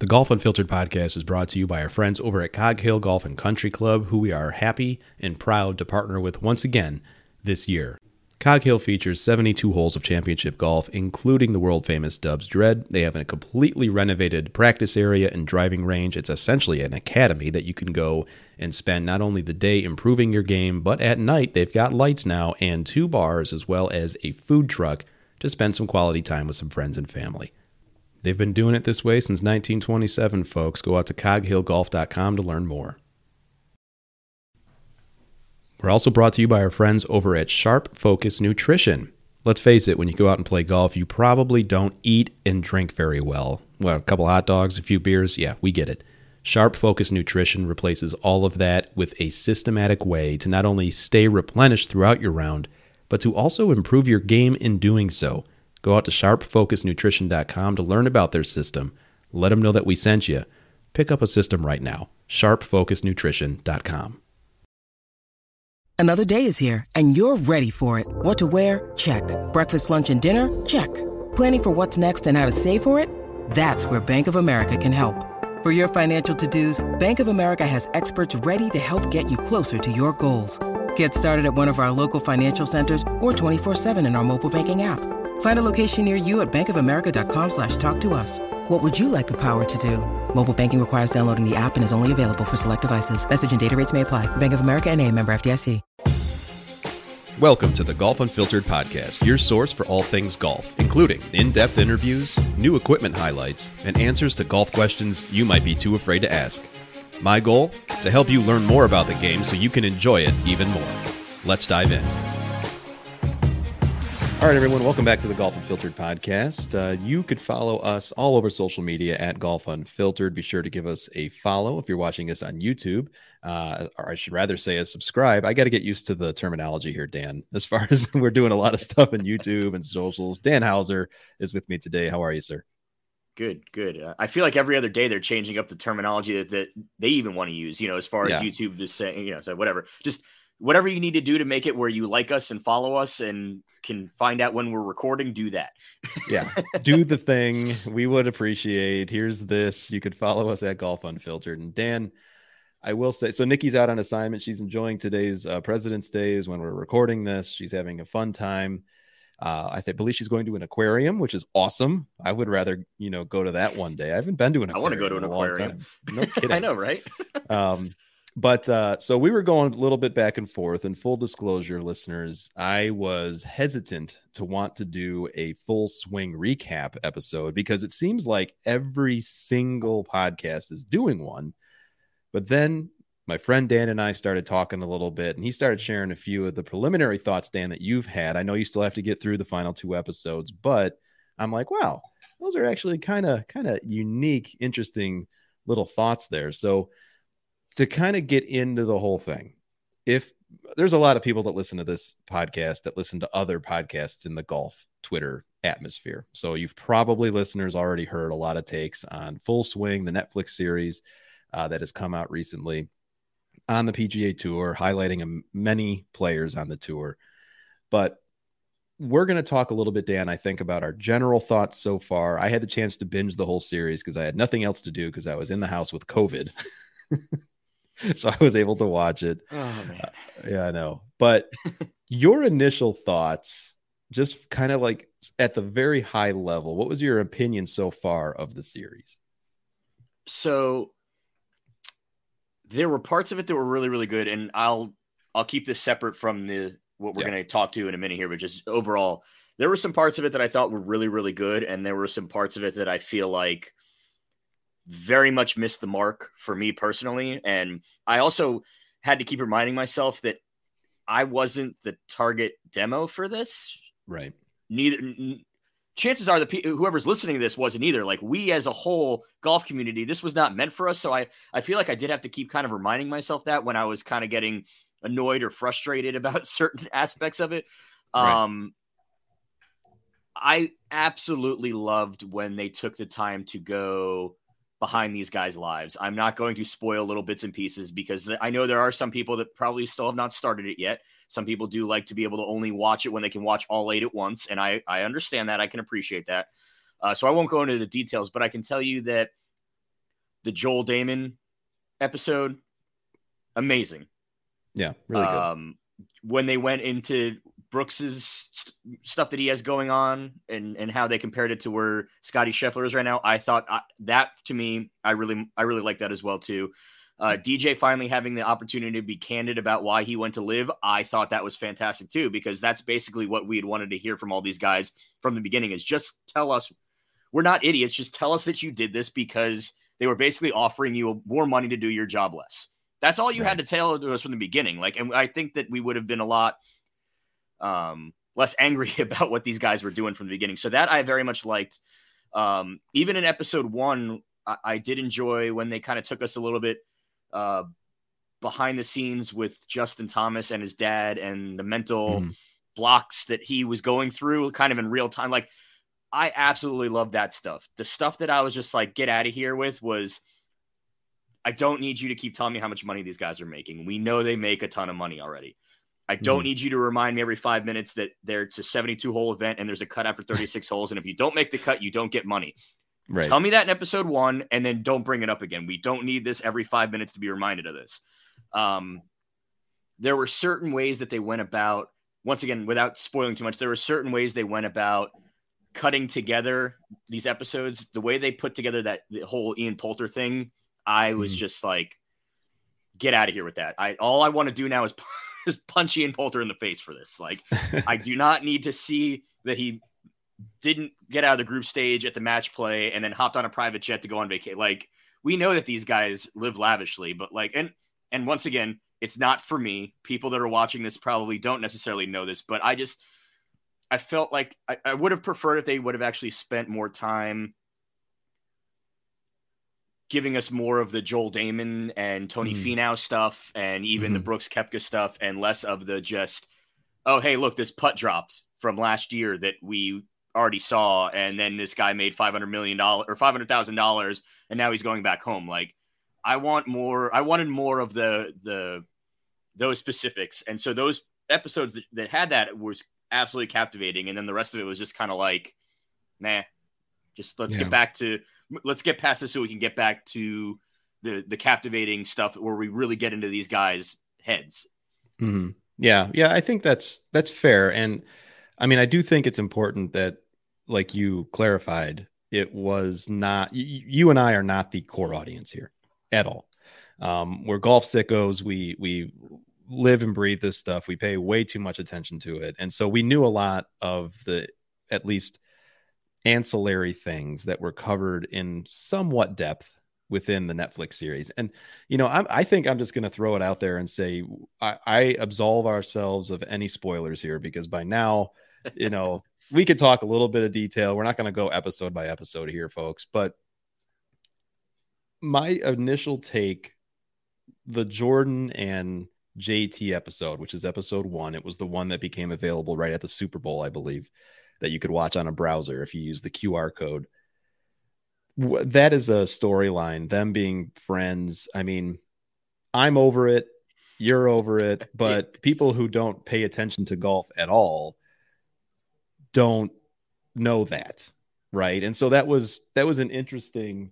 The Golf Unfiltered podcast is brought to you by our friends over at Cog Hill Golf and Country Club, who we are happy and proud to partner with once again this year. Cog Hill features 72 holes of championship golf, including the world famous Dubsdread. They have a completely renovated practice area and driving range. It's essentially an academy that you can go and spend not only the day improving your game, but at night they've got lights now and two bars as well as a food truck to spend some quality time with some friends and family. They've been doing it this way since 1927, folks. Go out to coghillgolf.com to learn more. We're also brought to you by our friends over at Sharp Focus Nutrition. Let's face it, when you go out and play golf, you probably don't eat and drink very well. Well, a couple hot dogs, a few beers, yeah, we get it. Sharp Focus Nutrition replaces all of that with a systematic way to not only stay replenished throughout your round, but to also improve your game in doing so. Go out to sharpfocusnutrition.com to learn about their system. Let them know that we sent you. Pick up a system right now. sharpfocusnutrition.com. Another day is here, and you're ready for it. What to wear? Check. Breakfast, lunch, and dinner? Check. Planning for what's next and how to save for it? That's where Bank of America can help. For your financial to-dos, Bank of America has experts ready to help get you closer to your goals. Get started at one of our local financial centers or 24-7 in our mobile banking app. Find a location near you at bankofamerica.com slash talk to us. What would you like the power to do? Mobile banking requires downloading the app and is only available for select devices. Message and data rates may apply. Bank of America and a member FDIC. Welcome to the Golf Unfiltered podcast, your source for all things golf, including in-depth interviews, new equipment highlights, and answers to golf questions you might be too afraid to ask. My goal? To help you learn more about the game so you can enjoy it even more. Let's dive in. All right, everyone, welcome back to the Golf Unfiltered podcast. Uh, you could follow us all over social media at Golf Unfiltered. Be sure to give us a follow if you're watching us on YouTube, uh, or I should rather say a subscribe. I got to get used to the terminology here, Dan. As far as we're doing a lot of stuff in YouTube and socials, Dan Hauser is with me today. How are you, sir? Good, good. Uh, I feel like every other day they're changing up the terminology that, that they even want to use. You know, as far as yeah. YouTube is saying, you know, so whatever. Just whatever you need to do to make it where you like us and follow us and can find out when we're recording, do that. yeah, do the thing. We would appreciate. Here's this. You could follow us at Golf Unfiltered. And Dan, I will say so. Nikki's out on assignment. She's enjoying today's uh, President's Days when we're recording this. She's having a fun time. Uh, I believe she's going to an aquarium, which is awesome. I would rather, you know, go to that one day. I haven't been to an. I want to go to an aquarium. No kidding. I know, right? um, but uh, so we were going a little bit back and forth. And full disclosure, listeners, I was hesitant to want to do a full swing recap episode because it seems like every single podcast is doing one. But then my friend Dan and I started talking a little bit, and he started sharing a few of the preliminary thoughts, Dan, that you've had. I know you still have to get through the final two episodes, but I'm like, wow, those are actually kind of kind of unique, interesting little thoughts there. So to kind of get into the whole thing, if there's a lot of people that listen to this podcast that listen to other podcasts in the golf Twitter atmosphere. So you've probably listeners already heard a lot of takes on Full Swing, the Netflix series uh, that has come out recently on the PGA Tour, highlighting many players on the tour. But we're going to talk a little bit, Dan, I think, about our general thoughts so far. I had the chance to binge the whole series because I had nothing else to do because I was in the house with COVID. so I was able to watch it. Oh, uh, yeah, I know. But your initial thoughts, just kind of like at the very high level, what was your opinion so far of the series? So there were parts of it that were really, really good, and I'll I'll keep this separate from the what we're yeah. going to talk to in a minute here, but just overall, there were some parts of it that I thought were really, really good, and there were some parts of it that I feel like very much missed the mark for me personally. And I also had to keep reminding myself that I wasn't the target demo for this. Right. Neither. N- chances are the whoever's listening to this wasn't either. Like we as a whole golf community, this was not meant for us. So I I feel like I did have to keep kind of reminding myself that when I was kind of getting annoyed or frustrated about certain aspects of it. Right. Um I absolutely loved when they took the time to go behind these guys' lives. I'm not going to spoil little bits and pieces because I know there are some people that probably still have not started it yet. Some people do like to be able to only watch it when they can watch all eight at once, and I I understand that. I can appreciate that. Uh, so I won't go into the details, but I can tell you that the Joel Dahmen episode, amazing. Yeah, really good. Um, when they went into Brooks's st- stuff that he has going on and and how they compared it to where Scotty Scheffler is right now, I thought I, that to me, I really I really like that as well too. Uh, DJ finally having the opportunity to be candid about why he went to LIV, I thought that was fantastic too, because that's basically what we had wanted to hear from all these guys from the beginning is just tell us we're not idiots. Just tell us that you did this because they were basically offering you more money to do your job less. That's all you right. had to tell us from the beginning. Like, and I think that we would have been a lot um, less angry about what these guys were doing from the beginning. So that I very much liked. Um, even in episode one, I, I did enjoy when they kind of took us a little bit uh, behind the scenes with Justin Thomas and his dad and the mental mm. blocks that he was going through kind of in real time. Like, I absolutely love that stuff. The stuff that I was just like, get out of here with was I don't need you to keep telling me how much money these guys are making. We know they make a ton of money already. I don't mm. need you to remind me every five minutes that there's a 72 hole event and there's a cut after 36 holes. And if you don't make the cut, you don't get money. Right. Tell me that in episode one, and then don't bring it up again. We don't need this every five minutes to be reminded of this. Um, there were certain ways that they went about, once again, without spoiling too much, there were certain ways they went about cutting together these episodes. The way they put together that the whole Ian Poulter thing, I was mm. just like, get out of here with that. I all I want to do now is, is punch Ian Poulter in the face for this. Like, I do not need to see that he didn't get out of the group stage at the match play and then hopped on a private jet to go on vacation. Like we know that these guys live lavishly, but like and and once again, it's not for me. People that are watching this probably don't necessarily know this, but I just I felt like I, I would have preferred if they would have actually spent more time giving us more of the Joel Dahmen and Tony mm. Finau stuff and even mm-hmm. the Brooks Koepka stuff and less of the just, oh, hey, look, this putt drops from last year that we already saw, and then this guy made five hundred million dollars or five hundred thousand dollars, and now he's going back home. Like, I want more. I wanted more of the the those specifics, and so those episodes that, that had that was absolutely captivating, and then the rest of it was just kind of like, nah, just let's yeah. get back to let's get past this so we can get back to the the captivating stuff where we really get into these guys' heads. Mm-hmm. Yeah, yeah, I think that's that's fair, and I mean, I do think it's important that like you clarified, it was not you, you and I are not the core audience here at all. Um, we're golf sickos. We we live and breathe this stuff. We pay way too much attention to it, and so we knew a lot of the at least ancillary things that were covered in somewhat depth within the Netflix series. And you know, I'm, i think I'm just going to throw it out there and say I, I absolve ourselves of any spoilers here because by now, you know, we could talk a little bit of detail. We're not going to go episode by episode here, folks, but my initial take the Jordan and JT episode, which is episode one, it was the one that became available right at the Super Bowl, I believe, that you could watch on a browser if you use the QR code. That is a storyline, them being friends. I mean, I'm over it, you're over it, but people who don't pay attention to golf at all don't know that right and so that was that was an interesting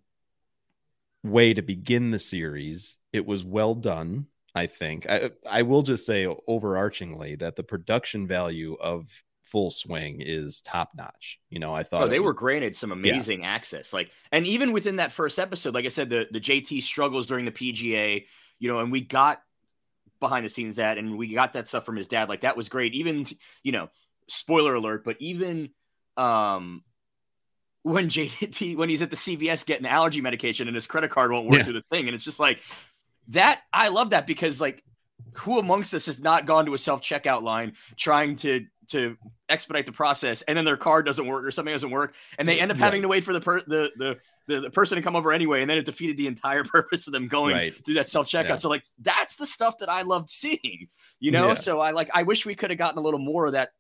way to begin the series it was well done i think i i will just say overarchingly that the production value of full swing is top notch you know i thought oh, they was, were granted some amazing yeah. access like and even within that first episode like i said the the jt struggles during the pga you know and we got behind the scenes that and we got that stuff from his dad like that was great even you know spoiler alert, but even um, when JT when he's at the CVS getting allergy medication and his credit card won't work yeah. through the thing, and it's just like that. I love that because like who amongst us has not gone to a self checkout line trying to to expedite the process and then their card doesn't work or something doesn't work and they end up having to wait for the, per- the, the the the person to come over anyway and then it defeated the entire purpose of them going right. through that self checkout yeah. so like that's the stuff that I loved seeing you know yeah. so I like I wish we could have gotten a little more of that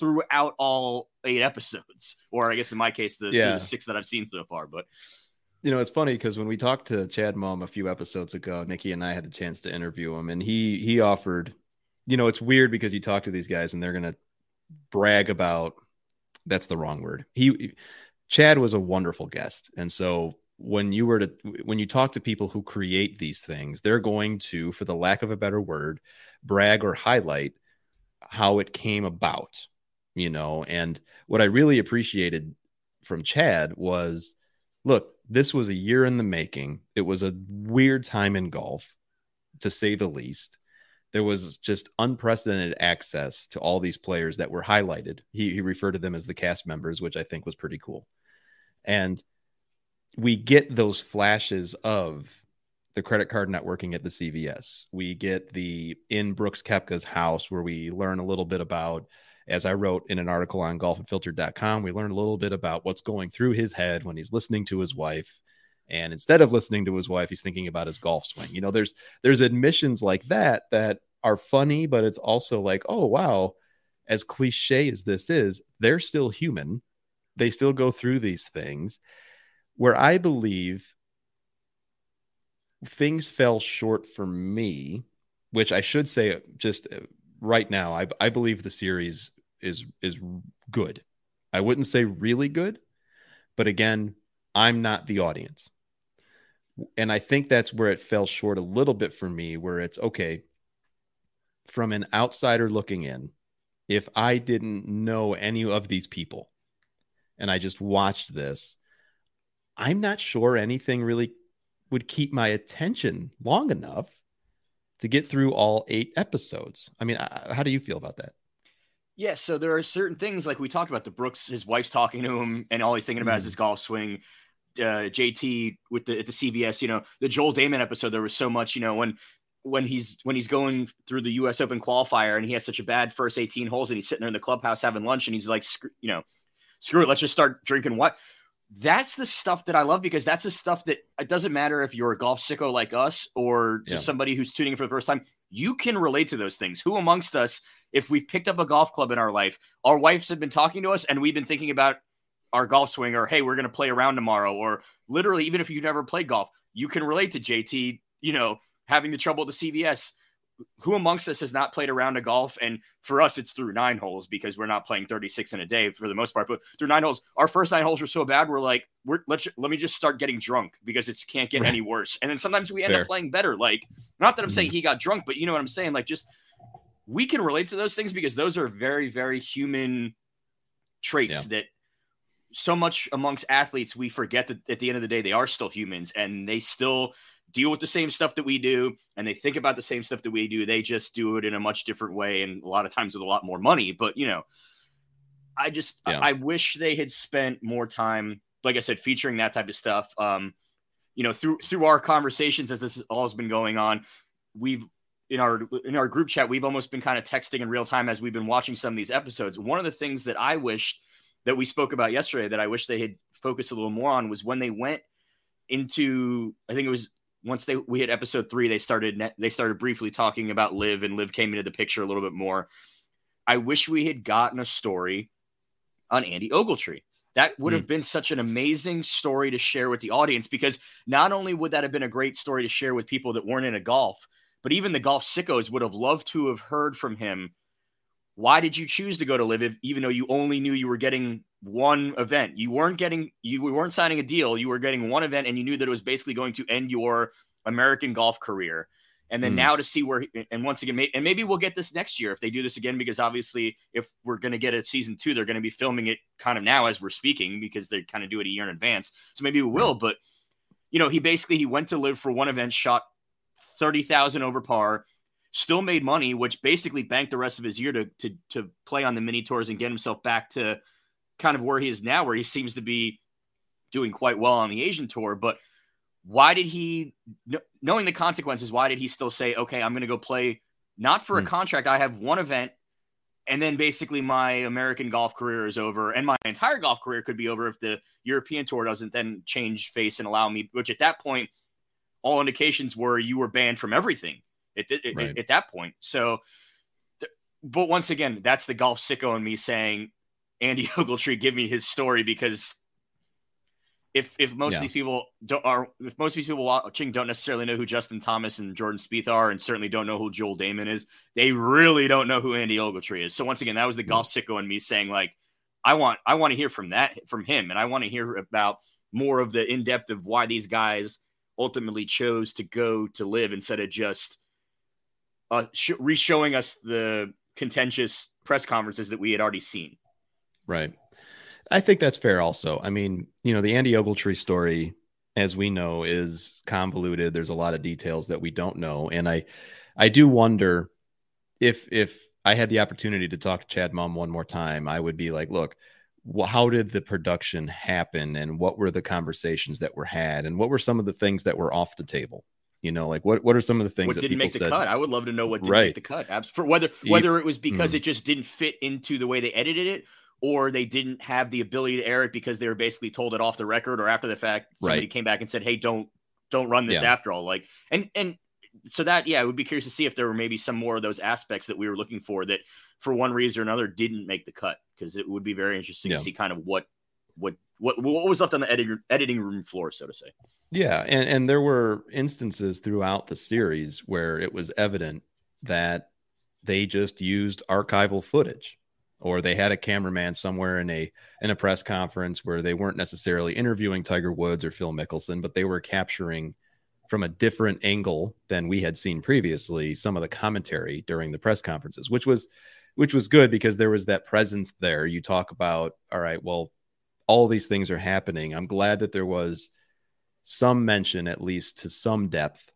throughout all eight episodes, or I guess in my case, the, yeah. the six that I've seen so far. But you know, it's funny because when we talked to Chad Mumm a few episodes ago, Nikki and I had the chance to interview him, and he he offered. You know, it's weird because you talk to these guys and they're gonna brag about. That's the wrong word. He Chad was a wonderful guest, and so when you were to when you talk to people who create these things, they're going to, for the lack of a better word, brag or highlight how it came about, you know. And what I really appreciated from Chad was look, this was a year in the making. It was a weird time in golf, to say the least. There was just unprecedented access to all these players that were highlighted. He, he referred to them as the cast members, which I think was pretty cool. And we get those flashes of the credit card networking at the CVS. We get the in Brooks Koepka's house where we learn a little bit about, as I wrote in an article on golfunfiltered.com, we learn a little bit about what's going through his head when he's listening to his wife. And instead of listening to his wife, he's thinking about his golf swing. You know, there's there's admissions like that that are funny, but it's also like, oh wow, as cliche as this is, they're still human. They still go through these things where I believe things fell short for me, which I should say just uh, right now, I, I believe the series is is good. I wouldn't say really good, but again, I'm not the audience. And I think that's where it fell short a little bit for me, where it's okay, from an outsider looking in, if I didn't know any of these people and I just watched this, I'm not sure anything really would keep my attention long enough to get through all eight episodes. I mean, how do you feel about that? Yeah, so there are certain things like we talked about the Brooks, his wife's talking to him, and all he's thinking about mm. is his golf swing. Uh, JT with the at the CVS, you know, the Joel Dahmen episode. There was so much, you know, when when he's when he's going through the U.S. Open qualifier and he has such a bad first 18 holes and he's sitting there in the clubhouse having lunch and he's like, you know, screw it, let's just start drinking what that's the stuff that I love because that's the stuff that it doesn't matter if you're a golf sicko like us or just yeah. somebody who's tuning in for the first time. You can relate to those things. Who amongst us, if we've picked up a golf club in our life, our wives have been talking to us and we've been thinking about our golf swing or hey, we're going to play around tomorrow, or literally, even if you've never played golf, you can relate to JT, you know, having the trouble at the CVS who amongst us has not played around a round of golf? And for us, it's through nine holes because we're not playing 36 in a day for the most part. But through nine holes, our first nine holes were so bad, we're like, we're let's let me just start getting drunk because it can't get any worse. And then sometimes we end Fair. up playing better. Like, not that I'm mm-hmm. saying he got drunk, but you know what I'm saying? Like, just we can relate to those things because those are very, very human traits yeah. that so much amongst athletes we forget that at the end of the day they are still humans and they still deal with the same stuff that we do and they think about the same stuff that we do. They just do it in a much different way and a lot of times with a lot more money. But, you know, I just, yeah. I, I wish they had spent more time, like I said, featuring that type of stuff. Um, you know, through through our conversations as this has all has been going on, we've in our in our group chat, we've almost been kind of texting in real time as we've been watching some of these episodes. One of the things that I wished that we spoke about yesterday that I wish they had focused a little more on was when they went into I think it was once they we hit episode three, they started they started briefly talking about LIV, and LIV came into the picture a little bit more. I wish we had gotten a story on Andy Ogletree. That would have mm. been such an amazing story to share with the audience because not only would that have been a great story to share with people that weren't into golf, but even the golf sickos would have loved to have heard from him. Why did you choose to go to LIV, even though you only knew you were getting one event. You weren't getting you weren't signing a deal. You were getting one event, and you knew that it was basically going to end your American golf career. And then mm. now to see where, and once again, and maybe we'll get this next year if they do this again, because obviously, if we're going to get a season two, they're going to be filming it kind of now as we're speaking because they kind of do it a year in advance. So maybe we will. But you know, he basically he went to LIV for one event, shot thirty thousand over par, still made money, which basically banked the rest of his year to to to play on the mini tours and get himself back to kind of where he is now, where he seems to be doing quite well on the Asian tour. But why did he, knowing the consequences, why did he still say, okay, I'm going to go play not for a hmm. contract? I have one event. And then basically my American golf career is over, and my entire golf career could be over if the European tour doesn't then change face and allow me. Which at that point, all indications were you were banned from everything at, at, right. at that point. So, but once again, that's the golf sicko in me saying Andy Ogletree give me his story because if if most yeah. of these people don't are if most of these people watching don't necessarily know who Justin Thomas and Jordan Spieth are, and certainly don't know who Joel Dahmen is, they really don't know who Andy Ogletree is. So once again, that was the golf sicko in me saying like, I want I want to hear from that from him, and I want to hear about more of the in depth of why these guys ultimately chose to go to LIV instead of just uh, sh- re-showing us the contentious press conferences that we had already seen. Right. I think that's fair. Also, I mean, you know, the Andy Ogletree story, as we know, is convoluted. There's a lot of details that we don't know, and I, I do wonder if if I had the opportunity to talk to Chad Mumm one more time, I would be like, look, how did the production happen, and what were the conversations that were had, and what were some of the things that were off the table? You know, like what what are some of the things what that didn't make the said, cut? I would love to know what didn't right. make the cut. For whether whether it was because mm. it just didn't fit into the way they edited it, or they didn't have the ability to air it because they were basically told it off the record or after the fact. Somebody right. came back and said, "Hey, don't don't run this yeah. after all." Like, and and so that yeah, I would be curious to see if there were maybe some more of those aspects that we were looking for that for one reason or another didn't make the cut because it would be very interesting yeah. to see kind of what what what what was left on the editing editing room floor, so to say. Yeah, and and there were instances throughout the series where it was evident that they just used archival footage or they had a cameraman somewhere in a in a press conference where they weren't necessarily interviewing Tiger Woods or Phil Mickelson, but they were capturing from a different angle than we had seen previously some of the commentary during the press conferences, which was which was good because there was that presence there. You talk about, all right, well, all these things are happening. I'm glad that there was some mention, at least to some depth,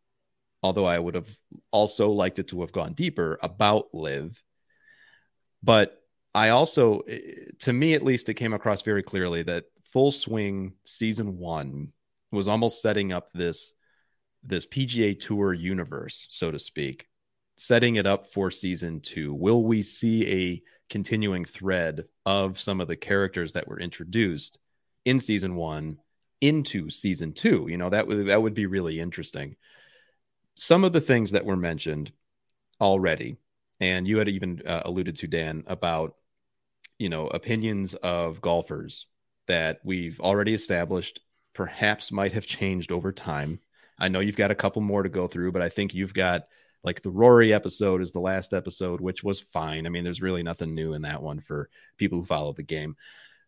although I would have also liked it to have gone deeper about LIV. But I also, eh, to me at least, it came across very clearly that Full Swing season one was almost setting up this this PGA Tour universe, so to speak, setting it up for season two. Will we see a continuing thread of some of the characters that were introduced in season one into season two. You know, that would that would be really interesting. Some of the things that were mentioned already, and you had even uh, alluded to Dan about, you know, opinions of golfers that we've already established perhaps might have changed over time. I know you've got a couple more to go through, but I think you've got like the Rory episode is the last episode, which was fine. I mean, there's really nothing new in that one for people who follow the game.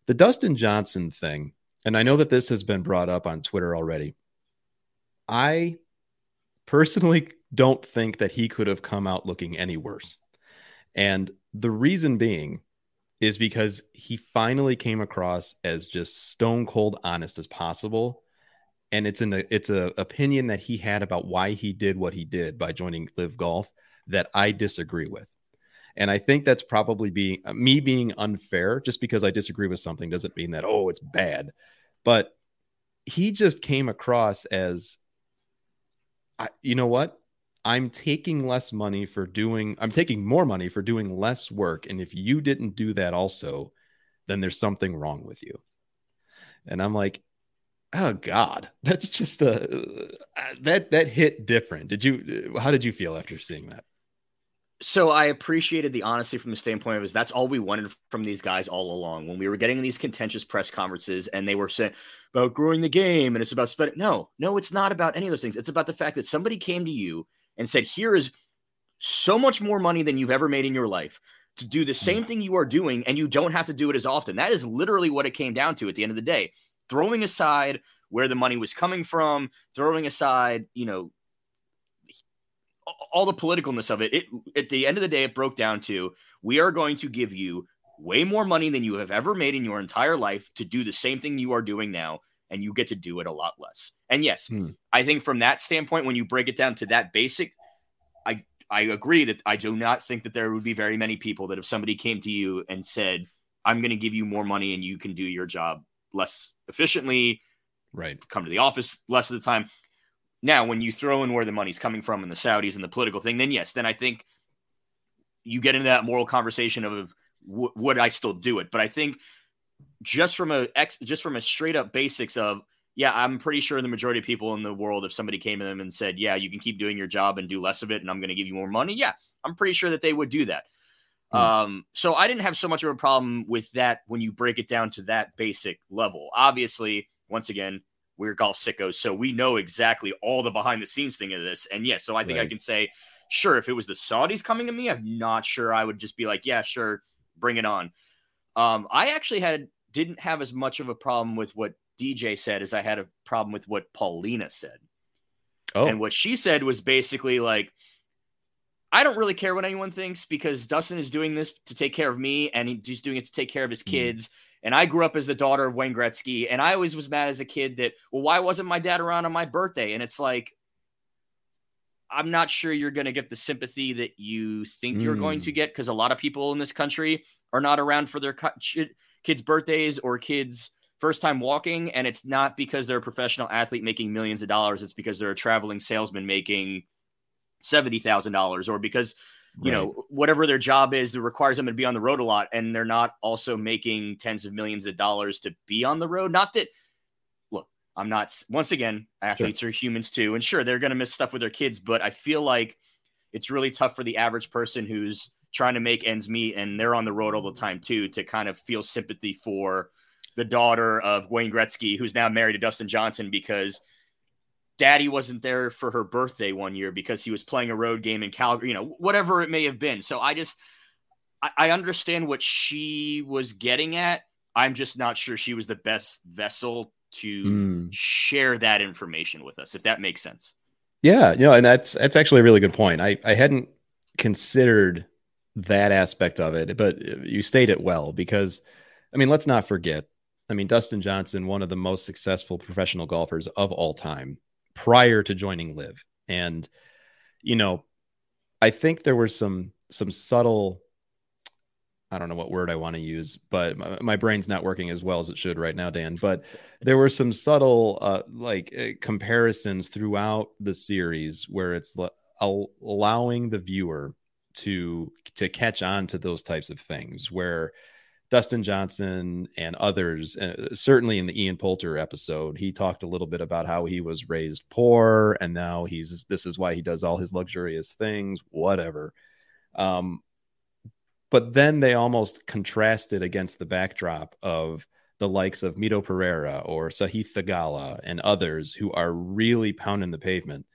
The Dustin Johnson thing, and I know that this has been brought up on Twitter already. I personally don't think that he could have come out looking any worse. And the reason being is because he finally came across as just stone cold honest as possible and it's an it's a opinion that he had about why he did what he did by joining LIV Golf that I disagree with. And I think that's probably being uh, me being unfair. Just because I disagree with something doesn't mean that oh it's bad. But he just came across as, I, you know what? I'm taking less money for doing. I'm taking more money for doing less work. And if you didn't do that also, then there's something wrong with you. And I'm like, oh god. That's just a uh, that that hit different. Did you how did you feel after seeing that? So i appreciated the honesty from the standpoint of is that's all we wanted from these guys all along. When we were getting these contentious press conferences and they were saying about growing the game and it's about spending no no it's not about any of those things. It's about the fact that somebody came to you and said here is so much more money than you've ever made in your life to do the same mm. thing you are doing and you don't have to do it as often. That is literally what it came down to at the end of the day throwing aside where the money was coming from, throwing aside, you know, all the politicalness of it, it at the end of the day, it broke down to we are going to give you way more money than you have ever made in your entire life to do the same thing you are doing now, and you get to do it a lot less. And yes, hmm. I think from that standpoint, when you break it down to that basic, I I agree that I do not think that there would be very many people that if somebody came to you and said, I'm going to give you more money and you can do your job less efficiently, right? Come to the office less of the time. Now, when you throw in where the money's coming from and the Saudis and the political thing, then yes, then I think you get into that moral conversation of w- would I still do it? But I think just from a ex, just from a straight up basics of yeah, I'm pretty sure the majority of people in the world, if somebody came to them and said, yeah, you can keep doing your job and do less of it, and I'm going to give you more money, yeah, I'm pretty sure that they would do that. Hmm. Um, so I didn't have so much of a problem with that when you break it down to that basic level. Obviously, once again, we're golf sickos, so we know exactly all the behind the scenes thing of this. And yes, yeah, so I think right. I can say, sure, if it was the Saudis coming to me, I'm not sure I would just be like, yeah, sure, bring it on. Um, I actually had didn't have as much of a problem with what DJ said as I had a problem with what Paulina said. Oh, And what she said was basically like, I don't really care what anyone thinks because Dustin is doing this to take care of me and he's doing it to take care of his Mhm. kids. And I grew up as the daughter of Wayne Gretzky. And I always was mad as a kid that, well, why wasn't my dad around on my birthday? And it's like, I'm not sure you're going to get the sympathy that you think you're going to Mm. get because a lot of people in this country are not around for their kids' birthdays or kids' first time walking. And it's not because they're a professional athlete making millions of dollars. It's because they're a traveling salesman making $70,000 or because, you know, whatever their job is that requires them to be on the road a lot. And they're not also making tens of millions of dollars to be on the road. Not that, look, I'm not, once again, athletes are humans too. And sure, they're going to miss stuff with their kids, but I feel like it's really tough for the average person who's trying to make ends meet and they're on the road all the time too to kind of feel sympathy for the daughter of Wayne Gretzky, who's now married to Dustin Johnson because daddy wasn't there for her birthday one year because he was playing a road game in Calgary, you know, whatever it may have been. So I just, I, I understand what she was getting at. I'm just not sure she was the best vessel to Mm. share that information with us, if that makes sense. Yeah, you know, and that's that's actually a really good point. I I hadn't considered that aspect of it, but you state it well because I mean, let's not forget. I mean, Dustin Johnson, one of the most successful professional golfers of all time prior to joining LIV. And you know, I think there were some some subtle I don't know what word I want to use, but my, my brain's not working as well as it should right now, Dan. But there were some subtle, uh, like uh, comparisons throughout the series where it's l- al- allowing the viewer to to catch on to those types of things. Where Dustin Johnson and others, uh, certainly in the Ian Poulter episode, he talked a little bit about how he was raised poor and now he's this is why he does all his luxurious things, whatever. Um, but then they almost contrasted against the backdrop of the likes of Mito Pereira or Sahith Theegala and others who are really pounding the pavement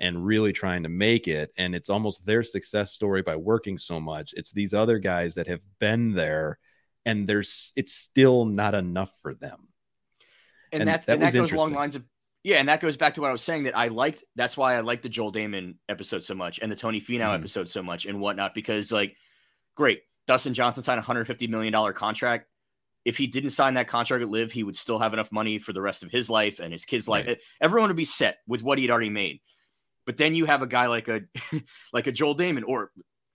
and really trying to make it. And it's almost their success story by working so much. It's these other guys that have been there and there's it's still not enough for them. And, And that, that and that goes along lines of yeah, and that goes back to what I was saying that I liked. That's why I liked the Joel Dahmen episode so much and the Tony Finau Mhm. episode so much and whatnot because like, great, Dustin Johnson signed a hundred fifty million dollar contract. If he didn't sign that contract at LIV, he would still have enough money for the rest of his life and his kids' life. Everyone would be set with what he'd already made. But then you have a guy like a like a Joel Damon or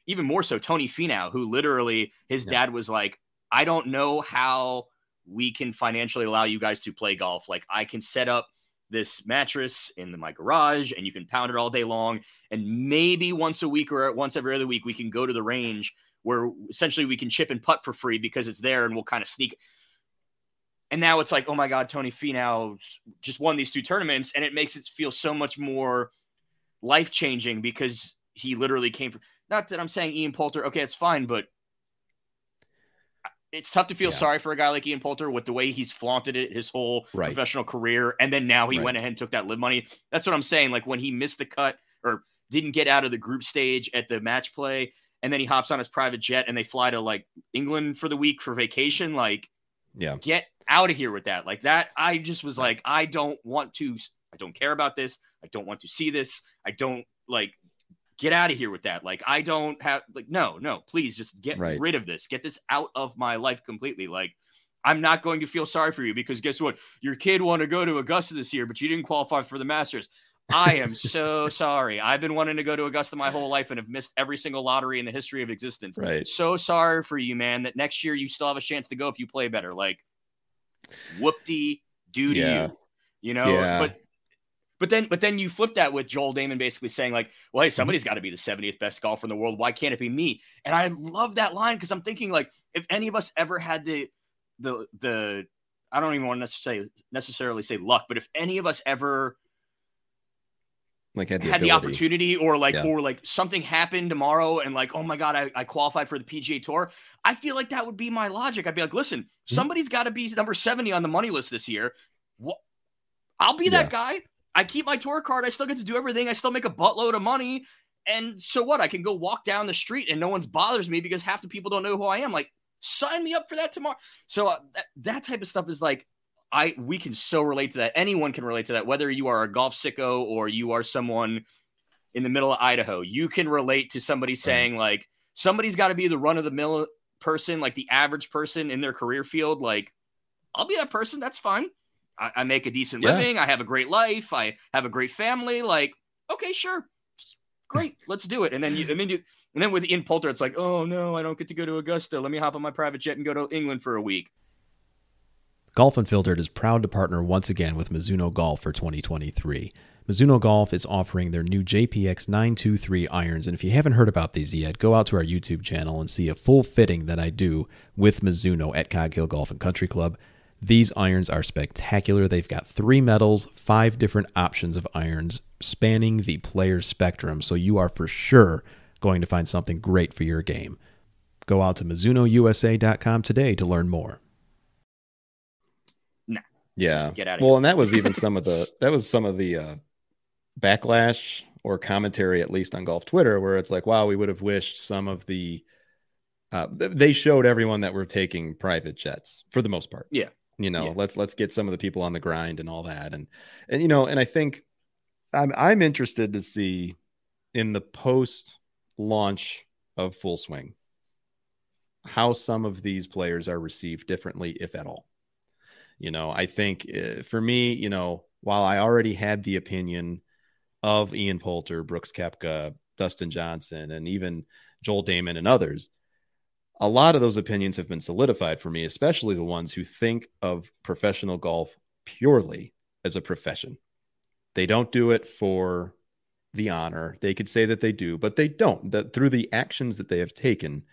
even more so Tony Finau, who literally his Yeah. dad was like, I don't know how we can financially allow you guys to play golf. Like I can set up this mattress in my garage and you can pound it all day long. And maybe once a week or once every other week, we can go to the range where essentially we can chip and putt for free because it's there and we'll kind of sneak. And now it's like, oh my God, Tony Finau just won these two tournaments. And it makes it feel so much more life changing because he literally came from, not that I'm saying Ian Poulter, okay, it's fine, but it's tough to feel Yeah. sorry for a guy like Ian Poulter with the way he's flaunted it his whole Right. professional career. And then now he Right. went ahead and took that LIV money. That's what I'm saying. Like when he missed the cut or didn't get out of the group stage at the match play, and then he hops on his private jet and they fly to like England for the week for vacation. Like, Yeah. get out of here with that. Like that, I just was like, I don't want to, I don't care about this. I don't want to see this. I don't like get out of here with that. Like, I don't have like, no, no, please just get Right. rid of this. Get this out of my life completely. Like, I'm not going to feel sorry for you because guess what? Your kid wanted to go to Augusta this year, but you didn't qualify for the Masters. I am so sorry. I've been wanting to go to Augusta my whole life and have missed every single lottery in the history of existence. Right. So sorry for you, man, that next year you still have a chance to go if you play better. Like, whoop-de do to Yeah. you. You know, Yeah. but but then but then you flip that with Joel Dahmen basically saying, like, well, hey, somebody's got to be the 70th best golfer in the world. Why can't it be me? And I love that line because I'm thinking, like, if any of us ever had the the the I don't even want to necessarily say necessarily say luck, but if any of us ever Like had the, had the opportunity or like Yeah. or like something happened tomorrow and like oh my god I, I qualified for the pga tour i feel like that would be my logic i'd be like listen Mm-hmm. somebody's got to be number 70 on the money list this year what i'll be that guy i keep my tour card i still get to do everything i still make a buttload of money and so what i can go walk down the street and no one's bothers me because half the people don't know who i am like sign me up for that tomorrow so uh, that, that type of stuff is like I we can so relate to that. Anyone can relate to that, whether you are a golf sicko or you are someone in the middle of Idaho. You can relate to somebody saying like somebody's got to be the run of the mill person, like the average person in their career field. Like, I'll be that person. That's fine. I, I make a decent Yeah. living. I have a great life. I have a great family. Like, okay, sure. Great, let's do it. And then you, and then you, and then with Ian Poulter, it's like, oh no, I don't get to go to Augusta. Let me hop on my private jet and go to England for a week. Golf Unfiltered is proud to partner once again with Mizuno Golf for 2023. Mizuno Golf is offering their new JPX 923 irons, and if you haven't heard about these yet, go out to our YouTube channel and see a full fitting that I do with Mizuno at Cog Hill Golf and Country Club. These irons are spectacular. They've got three metals, five different options of irons spanning the player's spectrum, so you are for sure going to find something great for your game. Go out to MizunoUSA.com today to learn more. Nah. Yeah. Get outta Well, here. and that was even some of the that was some of the uh, backlash or commentary, at least on golf Twitter, where it's like, wow, we would have wished some of the. Uh, they showed everyone that we're taking private jets for the most part. Yeah. You know, Yeah. let's let's get some of the people on the grind and all that, and and you know, and I think I'm I'm interested to see in the post launch of Full Swing how some of these players are received differently, if at all. You know, I think uh, for me, you know, while I already had the opinion of Ian Poulter, Brooks Koepka, Dustin Johnson, and even Joel Dahmen and others, a lot of those opinions have been solidified for me, especially the ones who think of professional golf purely as a profession. They don't do it for the honor. They could say that they do, but they don't. That through the actions that they have taken,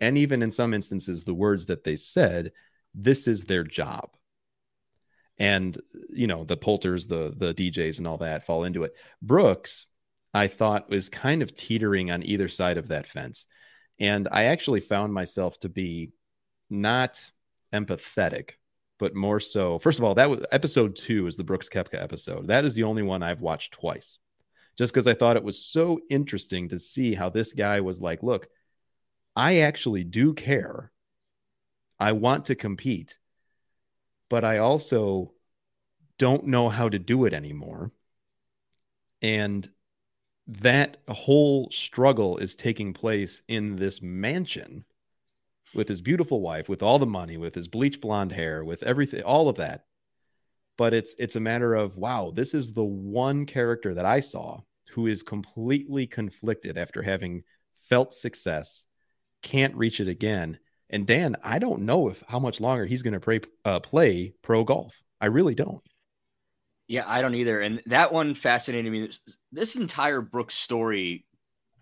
and even in some instances, the words that they said, this is their job. And you know, the Poulters, the the DJs, and all that fall into it. Brooks, I thought was kind of teetering on either side of that fence. And I actually found myself to be not empathetic, but more so. First of all, that was episode two is the Brooks Koepka episode. That is the only one I've watched twice, just because I thought it was so interesting to see how this guy was like, look, I actually do care. I want to compete, but I also don't know how to do it anymore. And that whole struggle is taking place in this mansion with his beautiful wife, with all the money, with his bleach blonde hair, with everything, all of that. But it's it's a matter of wow, this is the one character that I saw who is completely conflicted after having felt success, can't reach it again. And Dan, I don't know if how much longer he's going to play uh, play pro golf. I really don't. Yeah, I don't either. And that one fascinated me. This, entire Brooks story,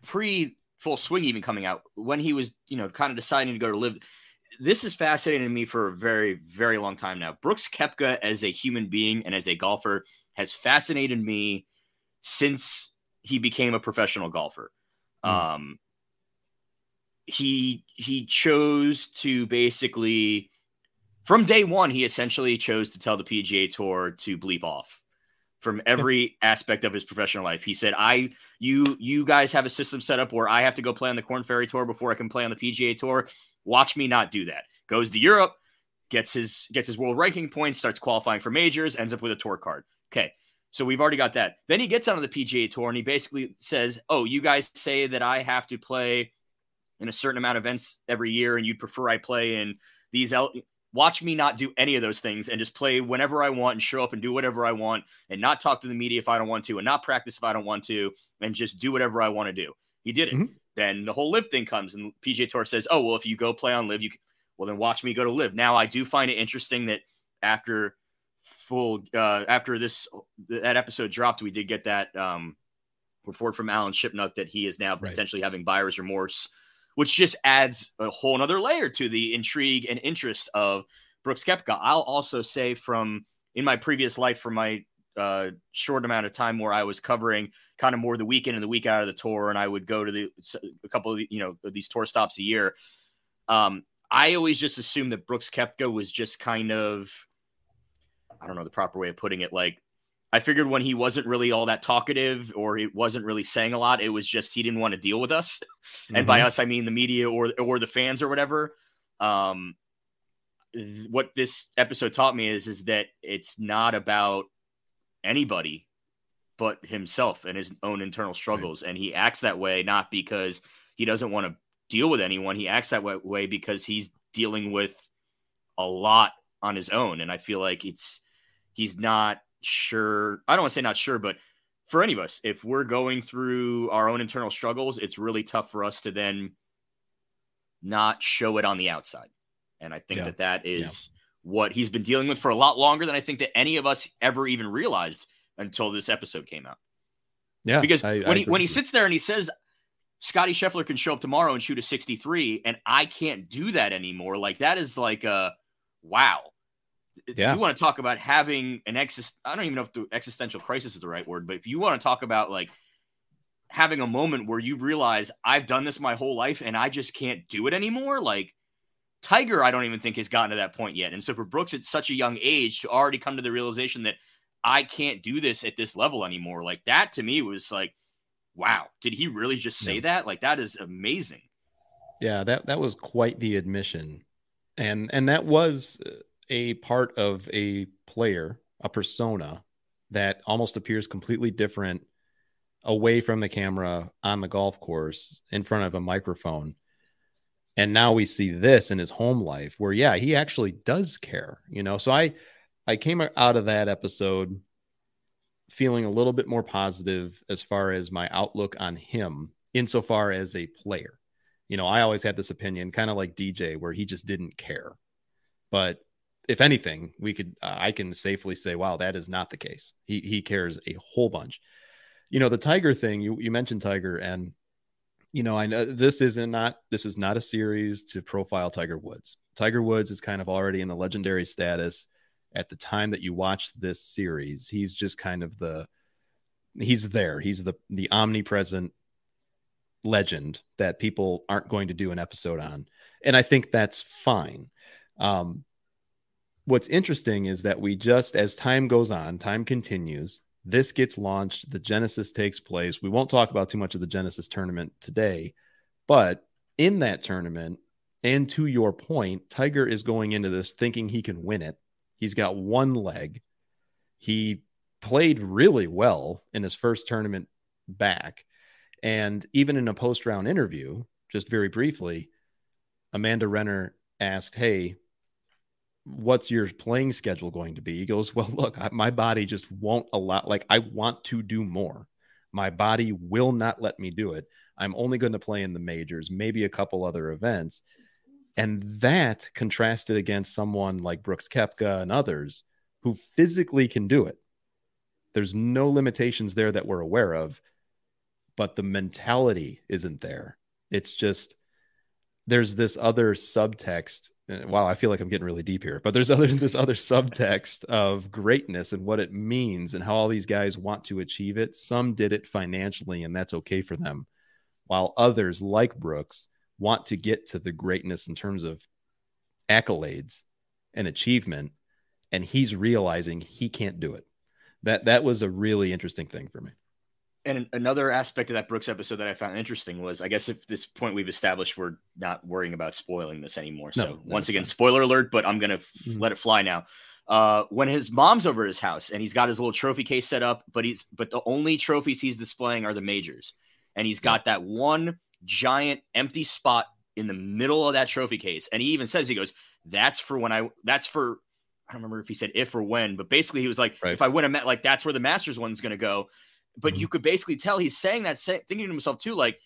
pre full swing even coming out, when he was, you know, kind of deciding to go to LIV. This is fascinating to me for a very, very long time now. Brooks Koepka as a human being and as a golfer has fascinated me since he became a professional golfer. Mm. Um, he he chose to basically from day one he essentially chose to tell the PGA Tour to bleep off from every aspect of his professional life. He said, "I you you guys have a system set up where I have to go play on the Corn Ferry Tour before I can play on the PGA Tour. Watch me not do that." Goes to Europe, gets his gets his world ranking points, starts qualifying for majors, ends up with a tour card. Okay. So we've already got that. Then he gets onto the PGA Tour and he basically says, "Oh, you guys say that I have to play in a certain amount of events every year and you'd prefer I play in these watch me not do any of those things and just play whenever I want and show up and do whatever I want and not talk to the media if I don't want to and not practice if I don't want to and just do whatever I want to do. He did it. Mhm. Then the whole LIV thing comes and PGA Tour says, "Oh, well if you go play on LIV, you c- well then watch me go to LIV." Now I do find it interesting that after full uh after this that episode dropped, we did get that um report from Alan Shipnuck that he is now Right. potentially having buyer's remorse which just adds a whole nother layer to the intrigue and interest of Brooks Koepka. I'll also say from in my previous life, from my uh, short amount of time where I was covering kind of more the weekend and the week out of the tour, and I would go to the a couple of you know these tour stops a year. Um, I always just assumed that Brooks Koepka was just kind of I don't know the proper way of putting it, like I figured when he wasn't really all that talkative or he wasn't really saying a lot, it was just he didn't want to deal with us. And by us, I mean the media or or the fans or whatever. Um, th- what this episode taught me is is that it's not about anybody but himself and his own internal struggles right. and he acts that way not because he doesn't want to deal with anyone he acts that way because he's dealing with a lot on his own and i feel like it's he's not sure i don't want to say not sure but for any of us if we're going through our own internal struggles it's really tough for us to then not show it on the outside and I think yeah. that that is yeah. what he's been dealing with for a lot longer than I think that any of us ever even realized until this episode came out. Yeah. Because I, when I he when he sits there and he says Scotty Scheffler can show up tomorrow and shoot a 63 and I can't do that anymore, like that is like a wow. Yeah. You want to talk about having an exist I don't even know if the existential crisis is the right word, but if you want to talk about like having a moment where you realize I've done this my whole life and I just can't do it anymore, like Tiger, I don't even think has gotten to that point yet. And so for Brooks at such a young age to already come to the realization that I can't do this at this level anymore, like that to me was like, wow, did he really just say yeah. that? Like that is amazing. Yeah, that that was quite the admission. And and that was uh, a part of a player, a persona that almost appears completely different away from the camera on the golf course in front of a microphone. And now we see this in his home life where yeah he actually does care you know? So i i came out of that episode feeling a little bit more positive as far as my outlook on him insofar as a player. You know i always had this opinion kind of like dj where he just didn't care. But if anything we could uh, i can safely say wow that is not the case he he cares a whole bunch you know the tiger thing you you mentioned tiger and you know, I know this isn't not this is not a series to profile Tiger Woods. Tiger Woods is kind of already in the legendary status at the time that you watch this series. He's just kind of the he's there. He's the the omnipresent legend that people aren't going to do an episode on. And I think that's fine. Um, what's interesting is that we just as time goes on, time continues, this gets launched. The Genesis takes place. We won't talk about too much of the Genesis tournament today, but in that tournament, and to your point, Tiger is going into this thinking he can win it. He's got one leg. He played really well in his first tournament back. And even in a post round interview, just very briefly, Amanda Renner asked, Hey, what's your playing schedule going to be? He goes, well, look, I, my body just won't allow, like, I want to do more. My body will not let me do it. I'm only going to play in the majors, maybe a couple other events. And that contrasted against someone like Brooks Koepka and others who physically can do it. There's no limitations there that we're aware of, but the mentality isn't there. It's just there's this other subtext wow i feel like i'm getting really deep here but there's other this other subtext of greatness and what it means and how all these guys want to achieve it. Some did it financially and that's okay for them while others like brooks want to get to the greatness in terms of accolades and achievement and he's realizing he can't do it. That that was a really interesting thing for me and another aspect of that Brooks episode that I found interesting was I guess if this point we've established we're not worrying about spoiling this anymore. No, so once again, spoiler alert, but I'm gonna f- mm-hmm. let it fly now. Uh, when his mom's over his house and he's got his little trophy case set up, but he's but the only trophies he's displaying are the majors, and he's got that one giant empty spot in the middle of that trophy case, and he even says he goes, "That's for when I that's for." I don't remember if he said if or when, but basically he was like, right. if I win a met, like that's where the Masters one's going to go but mm-hmm. you could basically tell he's saying that, say, thinking to himself too, like,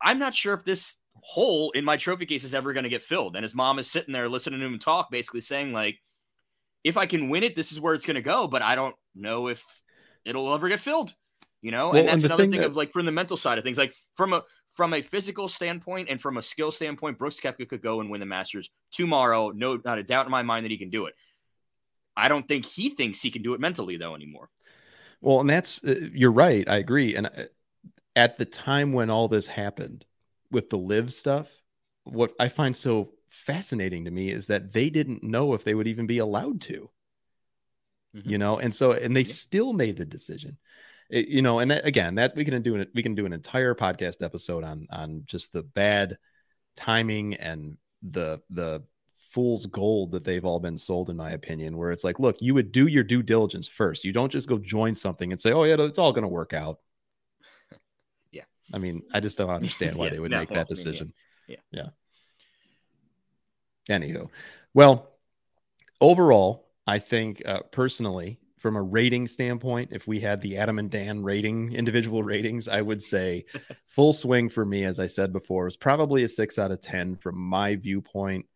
I'm not sure if this hole in my trophy case is ever going to get filled. And his mom is sitting there listening to him talk, basically saying, like, if I can win it, this is where it's going to go. But I don't know if it'll ever get filled. You know, well, and that's and another thing, thing that... of like from the mental side of things, like from a from a physical standpoint and from a skill standpoint, Brooks Koepka could go and win the Masters tomorrow. No, not a doubt in my mind that he can do it. I don't think he thinks he can do it mentally though anymore. Well, and that's uh, you're right. I agree. And uh, at the time when all this happened with the LIV stuff, what I find so fascinating to me is that they didn't know if they would even be allowed to. Mm-hmm. You know, and so and they yeah. still made the decision. It, you know, and that, again, that we can do it. We can do an entire podcast episode on on just the bad timing and the the fool's gold that they've all been sold, in my opinion, where it's like, look, you would do your due diligence first. You don't just go join something and say, oh, yeah, it's all going to work out. Yeah. I mean, I just don't understand why Yeah, they would no, make that mean, yeah. decision. Yeah. Yeah. Anywho, well, overall, I think uh, personally, from a rating standpoint, if we had the Adam and Dan rating, individual ratings, I would say full swing for me, as I said before, is probably a six out of 10 from my viewpoint.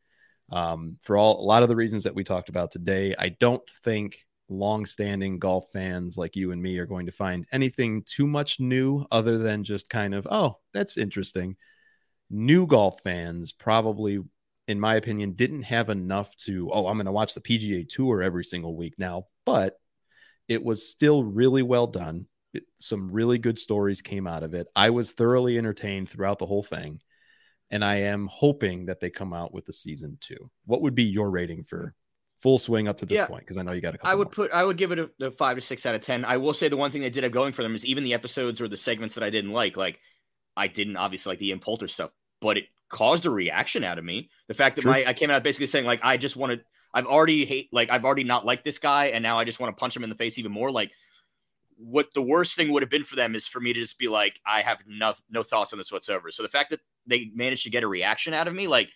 Um, for all a lot of the reasons that we talked about today, I don't think long-standing golf fans like you and me are going to find anything too much new other than just kind of, oh, that's interesting. New golf fans probably in my opinion, didn't have enough to, oh, I'm going to watch the PGA Tour every single week now. But it was still really well done. Some really good stories came out of it. I was thoroughly entertained throughout the whole thing. And I am hoping that they come out with the season two. What would be your rating for full swing up to this Yeah. point? Because I know you got a couple. I would more. put I would give it a, a five to six out of ten. I will say the one thing they did have going for them is even the episodes or the segments that I didn't like, like I didn't obviously like the Ian Poulter stuff, but it caused a reaction out of me. The fact that True. my I came out basically saying like I just wanted I've already hate like I've already not liked this guy and now I just want to punch him in the face even more. Like what the worst thing would have been for them is for me to just be like, I have no no thoughts on this whatsoever. So the fact that they managed to get a reaction out of me, like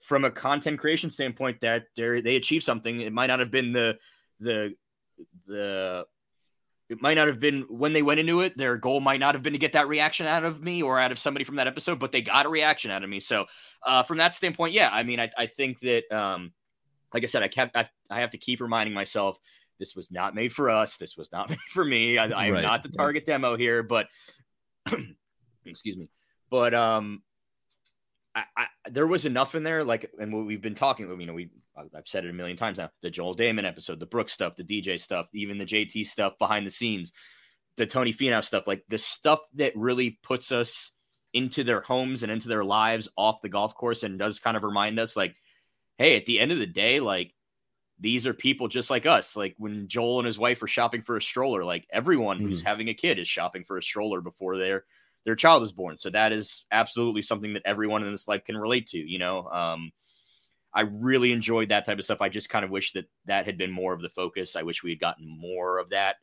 from a content creation standpoint, that they they achieved something. It might not have been the the the it might not have been when they went into it their goal might not have been to get that reaction out of me or out of somebody from that episode but they got a reaction out of me. So uh, from that standpoint yeah i mean i, I think that um, like i said i kept I, I have to keep reminding myself this was not made for us. This was not made for me. I, I am Right, not the target demo here but excuse me but um I, I, there was enough in there, like, and what we've been talking. You know, we I've said it a million times now. The Joel Dahmen episode, the Brooks stuff, the DJ stuff, even the JT stuff behind the scenes, the Tony Finau stuff, like the stuff that really puts us into their homes and into their lives off the golf course, and does kind of remind us, like, hey, at the end of the day, like these are people just like us. Like when Joel and his wife are shopping for a stroller, like everyone who's having a kid is shopping for a stroller before their their child is born. So that is absolutely something that everyone in this life can relate to. You know, um, I really enjoyed that type of stuff. I just kind of wish that that had been more of the focus. I wish we had gotten more of that.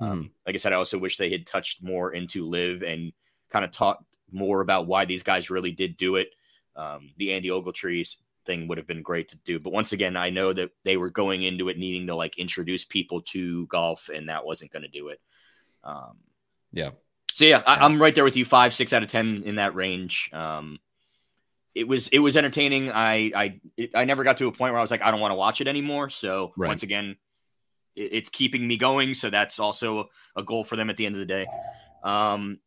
Um, like I said, I also wish they had touched more into LIV and kind of talked more about why these guys really did do it. Um, the Andy Ogletree thing would have been great to do, but once again, I know that they were going into it needing to like introduce people to golf, and that wasn't going to do it. Um, yeah. So yeah, I, I'm right there with you. Five, six out of ten in that range. Um, it was it was entertaining. I I it, I never got to a point where I was like, I don't want to watch it anymore. So Right. once again, it, it's keeping me going. So that's also a goal for them at the end of the day. Um,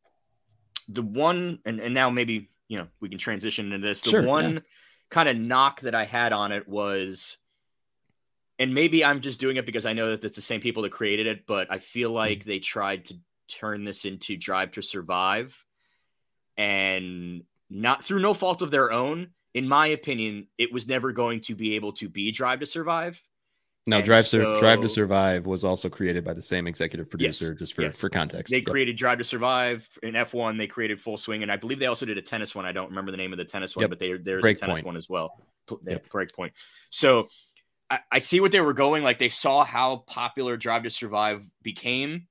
the one and and now maybe you know we can transition into this. The Sure, one yeah. kind of knock that I had on it was. And maybe I'm just doing it because I know that it's the same people that created it, but I feel Mm-hmm. like they tried to turn this into Drive to Survive and not through no fault of their own. In my opinion, it was never going to be able to be Drive to Survive. Now, And Drive, Sur- Drive to Survive was also created by the same executive producer, just for, yes. for context. They Yep. created Drive to Survive in F1. They created Full Swing, and I believe they also did a tennis one. I don't remember the name of the tennis one, Yep. but they, there's Break a tennis Point. one as well. Yep. Break point. So I, I see what they were going. Like they saw how popular Drive to Survive became,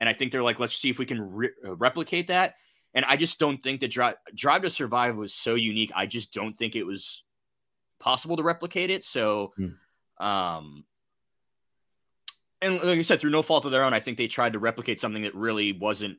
and I think they're like, let's see if we can re- uh, replicate that. And I just don't think that Drive Drive to Survive was so unique. I just don't think it was possible to replicate it. So, Hmm. um, and like I said, through no fault of their own, I think they tried to replicate something that really wasn't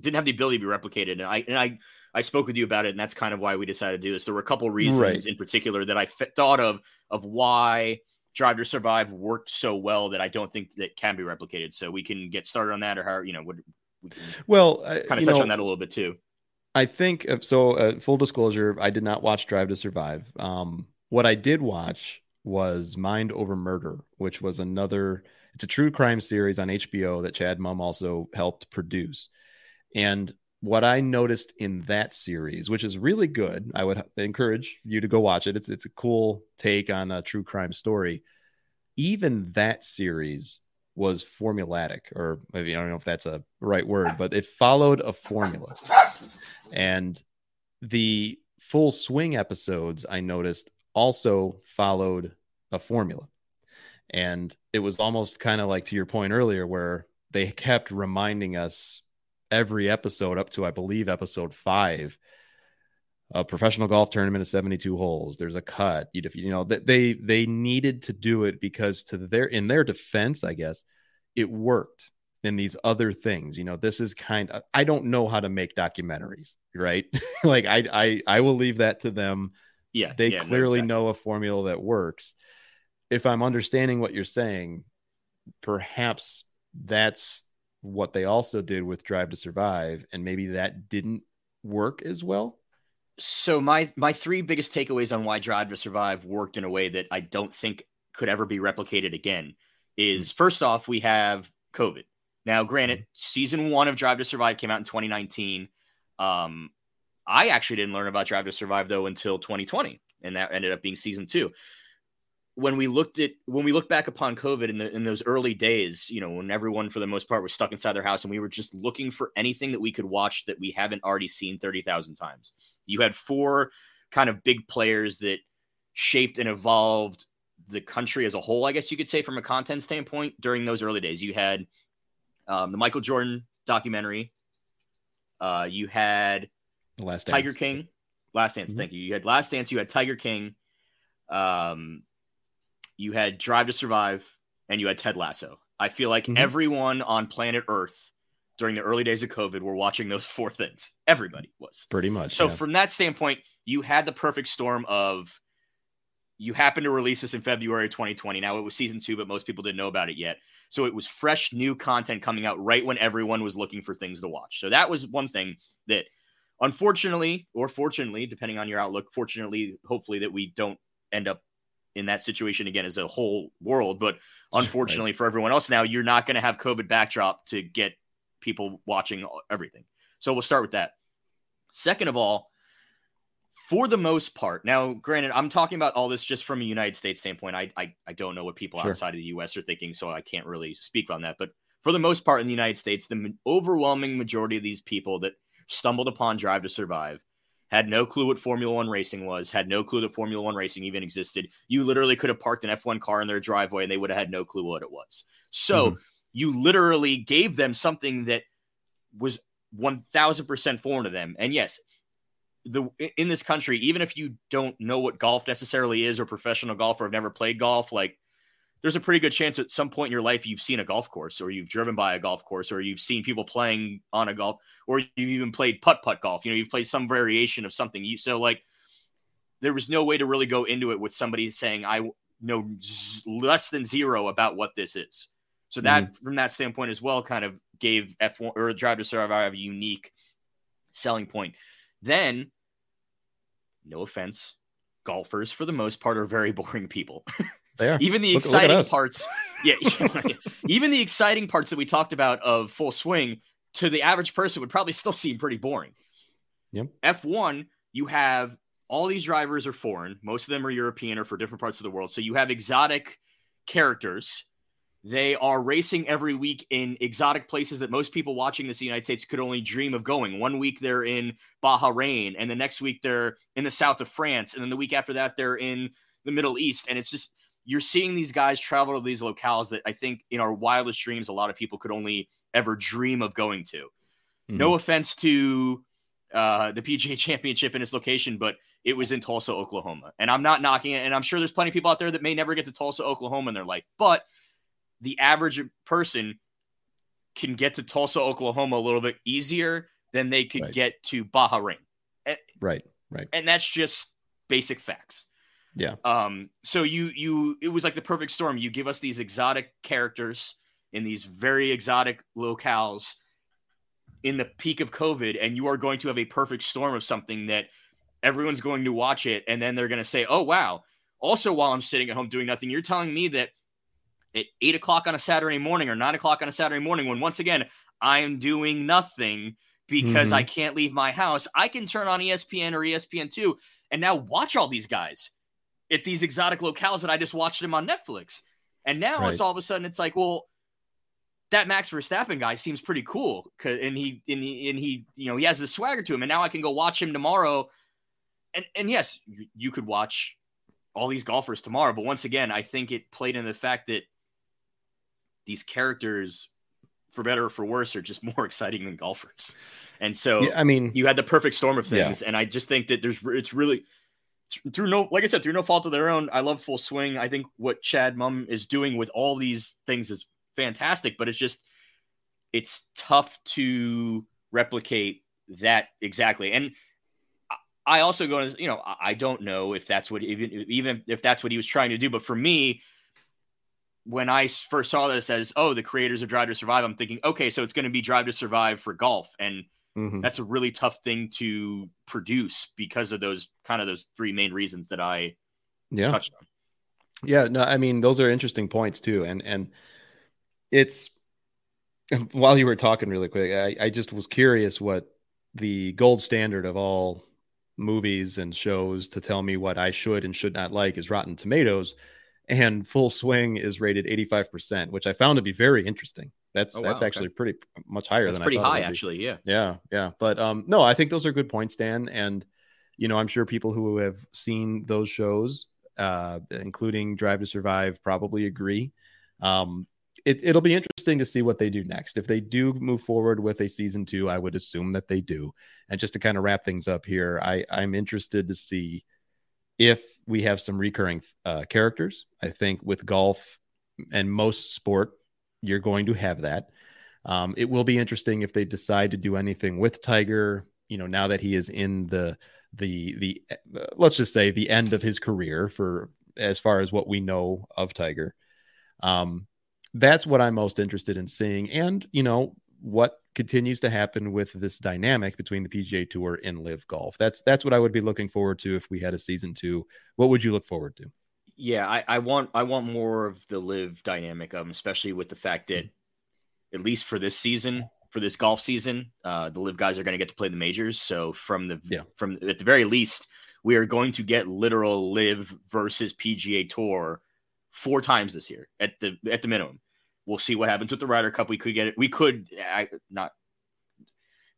didn't have the ability to be replicated. And I and I I spoke with you about it, and that's kind of why we decided to do this. There were a couple reasons Right. in particular that I f- thought of of why Drive to Survive worked so well that I don't think that can be replicated. So we can get started on that, or how you know, would we Well, I, kind of touch know, on that a little bit too. I think uh, so. Uh, full disclosure: I did not watch Drive to Survive. Um, what I did watch was Mind Over Murder, which was another. It's a true crime series on HBO that Chad Mumm also helped produce. And what I noticed in that series, which is really good, I would encourage you to go watch it. It's it's a cool take on a true crime story. Even that series was formulatic, or maybe I don't know if that's a right word, but it followed a formula. And the full swing episodes I noticed also followed a formula. And it was almost kind of like to your point earlier, where they kept reminding us every episode up to, I believe, episode five. A professional golf tournament of 72 holes. There's a cut. You, you know, they they needed to do it because to their in their defense, I guess, it worked in these other things. You know, this is kind of I don't know how to make documentaries, right? like I I I will leave that to them. Yeah. They yeah, clearly no, exactly. know a formula that works. If I'm understanding what you're saying, perhaps that's what they also did with Drive to Survive, and maybe that didn't work as well. So my my three biggest takeaways on why Drive to Survive worked in a way that I don't think could ever be replicated again is mm-hmm. first off we have COVID. Now, granted, mm-hmm. season one of Drive to Survive came out in 2019. Um, I actually didn't learn about Drive to Survive though until 2020, and that ended up being season two when we looked at when we look back upon COVID in the in those early days, you know, when everyone for the most part was stuck inside their house and we were just looking for anything that we could watch that we haven't already seen 30,000 times. You had four kind of big players that shaped and evolved the country as a whole, I guess you could say from a content standpoint during those early days. You had um, the Michael Jordan documentary. Uh, you had the Last Tiger Dance. King, Last Dance. Mm-hmm. Thank you. You had Last Dance. You had Tiger King. Um, you had Drive to Survive, and you had Ted Lasso. I feel like mm-hmm. everyone on planet Earth during the early days of COVID were watching those four things. Everybody was pretty much. So yeah. from that standpoint, you had the perfect storm of you happened to release this in February 2020. Now it was season two, but most people didn't know about it yet. So it was fresh, new content coming out right when everyone was looking for things to watch. So that was one thing that unfortunately, or fortunately, depending on your outlook, fortunately, hopefully that we don't end up in that situation again as a whole world. But unfortunately right. for everyone else now, you're not going to have COVID backdrop to get people watching everything. So we'll start with that. Second of all, for the most part, now granted, I'm talking about all this just from a United States standpoint. I I, I don't know what people sure. outside of the US are thinking, so I can't really speak on that. But for the most part in the United States, the overwhelming majority of these people that stumbled upon Drive to Survive had no clue what Formula One racing was, had no clue that Formula One racing even existed. You literally could have parked an F1 car in their driveway and they would have had no clue what it was. So mm-hmm. you literally gave them something that was 1000% foreign to them. And yes, the in this country, even if you don't know what golf necessarily is or professional golf or have never played golf, like there's a pretty good chance at some point in your life you've seen a golf course or you've driven by a golf course or you've seen people playing on a golf or you've even played putt putt golf. You know, you've played some variation of something. You so like there was no way to really go into it with somebody saying I know z- less than zero about what this is. So that mm-hmm. from that standpoint as well kind of gave F1 or Drive to Survive a unique selling point. Then no offense, golfers for the most part are very boring people. Even the look, exciting look parts, yeah, even the exciting parts that we talked about of full swing to the average person would probably still seem pretty boring. Yep. F1, you have all these drivers are foreign. Most of them are European or for different parts of the world. So you have exotic characters. They are racing every week in exotic places that most people watching this in the United States could only dream of going. One week they're in Bahrain, and the next week they're in the south of France, and then the week after that they're in the Middle East. And it's just you're seeing these guys travel to these locales that I think in our wildest dreams, a lot of people could only ever dream of going to. Mm-hmm. No offense to uh, the PGA Championship in its location, but it was in Tulsa, Oklahoma. And I'm not knocking it. And I'm sure there's plenty of people out there that may never get to Tulsa, Oklahoma in their life. But the average person can get to Tulsa, Oklahoma a little bit easier than they could right. get to Bahrain. And, right, right. And that's just basic facts. Yeah. Um, so you you it was like the perfect storm. You give us these exotic characters in these very exotic locales in the peak of COVID, and you are going to have a perfect storm of something that everyone's going to watch it, and then they're going to say, "Oh wow!" Also, while I'm sitting at home doing nothing, you're telling me that at eight o'clock on a Saturday morning or nine o'clock on a Saturday morning, when once again I am doing nothing because mm-hmm. I can't leave my house, I can turn on ESPN or ESPN2 and now watch all these guys at these exotic locales that I just watched him on Netflix. And now right. it's all of a sudden it's like, well, that Max Verstappen guy seems pretty cool, and he and he and he you know he has the swagger to him, and now I can go watch him tomorrow. And and yes, you could watch all these golfers tomorrow. But once again, I think it played in the fact that these characters, for better or for worse, are just more exciting than golfers. And so, yeah, I mean, you had the perfect storm of things. Yeah. And I just think that there's, it's really, through no, like I said, through no fault of their own. I love Full Swing. I think what Chad Mumm is doing with all these things is fantastic, but it's just, it's tough to replicate that exactly. And I also go, to, you know, I don't know if that's what even even if that's what he was trying to do, but for me, when I first saw this as oh the creators of Drive to Survive, I'm thinking okay, so it's going to be Drive to Survive for golf, and mm-hmm. that's a really tough thing to produce because of those kind of those three main reasons that I yeah. touched on. Yeah, no, I mean those are interesting points too, and and it's while you were talking really quick, I, I just was curious what the gold standard of all movies and shows to tell me what I should and should not like is Rotten Tomatoes, and Full Swing is rated 85%, which I found to be very interesting. That's oh, that's wow, actually okay. pretty much higher that's than pretty high, actually. Yeah, yeah, yeah. But um, no, I think those are good points, Dan. And you know, I'm sure people who have seen those shows, uh, including Drive to Survive, probably agree. Um, it, it'll be interesting to see what they do next. If they do move forward with a season two, I would assume that they do. And just to kind of wrap things up here, I, I'm interested to see if we have some recurring uh, characters. I think with golf and most sport, you're going to have that. Um, it will be interesting if they decide to do anything with Tiger. You know, now that he is in the the the uh, let's just say the end of his career for as far as what we know of Tiger. Um, that's what I'm most interested in seeing. And, you know, what continues to happen with this dynamic between the PGA Tour and LIV Golf. That's that's what I would be looking forward to if we had a season two. What would you look forward to? Yeah, I, I want I want more of the LIV dynamic, um, especially with the fact that at least for this season, for this golf season, uh, the LIV guys are going to get to play the majors. So from the yeah. from at the very least, we are going to get literal LIV versus PGA Tour four times this year at the at the minimum. We'll see what happens with the Ryder Cup. We could get it. We could I, not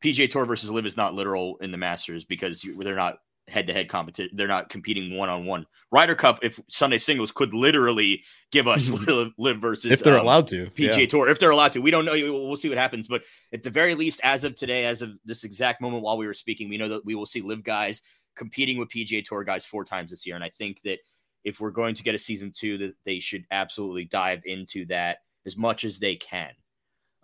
PGA Tour versus LIV is not literal in the Masters because you, they're not head-to-head competition. They're not competing one-on-one. Ryder Cup, if Sunday singles could literally give us live, LIV versus if they're um, allowed to PGA yeah. Tour, if they're allowed to, we don't know. We'll see what happens. But at the very least, as of today, as of this exact moment while we were speaking, we know that we will see LIV guys competing with PGA Tour guys four times this year, and I think that if we're going to get a season two, that they should absolutely dive into that as much as they can.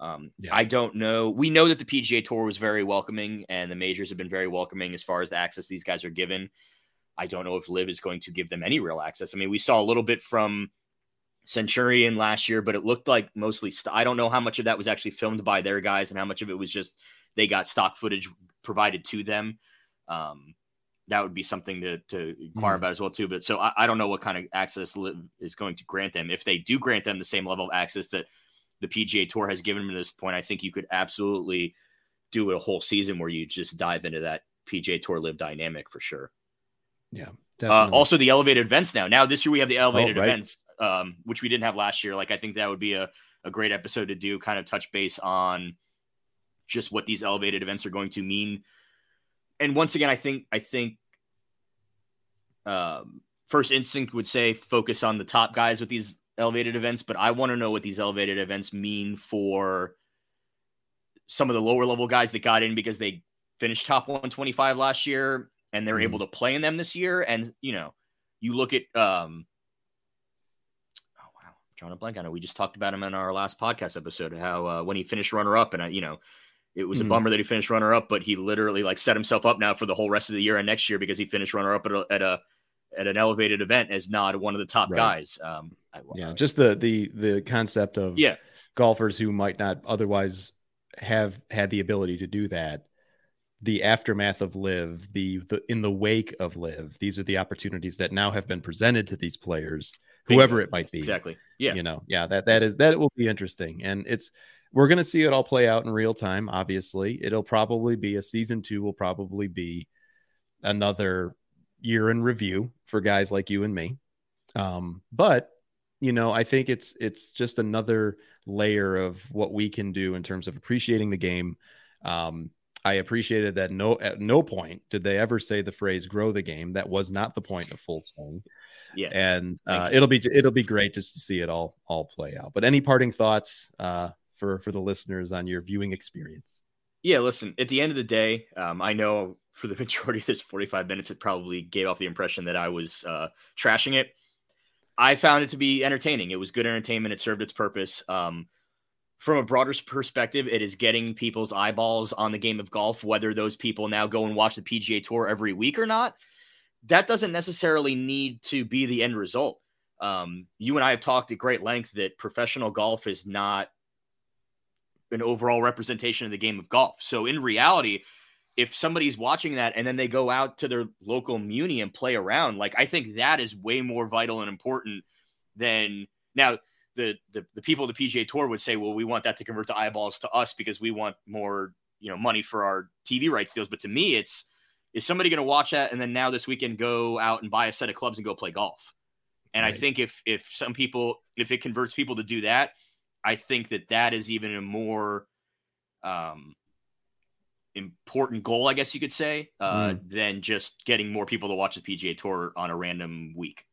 Um, yeah. I don't know. We know that the PGA Tour was very welcoming, and the majors have been very welcoming as far as the access these guys are given. I don't know if LIV is going to give them any real access. I mean, we saw a little bit from Centurion last year, but it looked like mostly. St- I don't know how much of that was actually filmed by their guys, and how much of it was just they got stock footage provided to them. Um, that would be something to, to inquire mm. about as well too. But so I, I, don't know what kind of access LIV is going to grant them. If they do grant them the same level of access that the PGA Tour has given them at this point, I think you could absolutely do a whole season where you just dive into that PGA Tour LIV dynamic for sure. Yeah. Uh, also, the elevated events now. Now this year we have the elevated oh, right. events, um, which we didn't have last year. Like I think that would be a, a great episode to do, kind of touch base on just what these elevated events are going to mean and once again, I think I think um, first instinct would say focus on the top guys with these elevated events, but I want to know what these elevated events mean for some of the lower level guys that got in because they finished top 125 last year and they're mm able to play in them this year. And you know, you look at um, oh wow, I'm drawing a blank on it. We just talked about him in our last podcast episode. How uh, when he finished runner up, and uh, you know, it was mm-hmm. a bummer that he finished runner up, but he literally like set himself up now for the whole rest of the year and next year because he finished runner up at a, at a at an elevated event as not one of the top right. guys. Um, I, yeah, I, just the the the concept of yeah golfers who might not otherwise have had the ability to do that. The aftermath of LIV, the the in the wake of LIV, these are the opportunities that now have been presented to these players, whoever it might be. Exactly. Yeah. You know, yeah, that that is that will be interesting, and it's we're going to see it all play out in real time. Obviously, it'll probably be a season two, will probably be another year in review for guys like you and me. Um, but you know, I think it's it's just another layer of what we can do in terms of appreciating the game. Um, I appreciated that no at no point did they ever say the phrase "grow the game." That was not the point of full swing. Yeah, and uh, it'll be it'll be great just to see it all all play out. But any parting thoughts uh, for for the listeners on your viewing experience? Yeah, listen. At the end of the day, um, I know for the majority of this forty five minutes, it probably gave off the impression that I was uh, trashing it. I found it to be entertaining. It was good entertainment. It served its purpose. Um, from a broader perspective, it is getting people's eyeballs on the game of golf, whether those people now go and watch the PGA Tour every week or not. That doesn't necessarily need to be the end result. Um, you and I have talked at great length that professional golf is not an overall representation of the game of golf. So, in reality, if somebody's watching that and then they go out to their local muni and play around, like I think that is way more vital and important than now the, the the people of the PGA Tour would say, well, we want that to convert to eyeballs to us because we want more, you know, money for our TV rights deals. But to me, it's is somebody going to watch that and then now this weekend go out and buy a set of clubs and go play golf? And right. I think if if some people if it converts people to do that, I think that that is even a more um, important goal, I guess you could say, uh, mm. than just getting more people to watch the PGA Tour on a random week.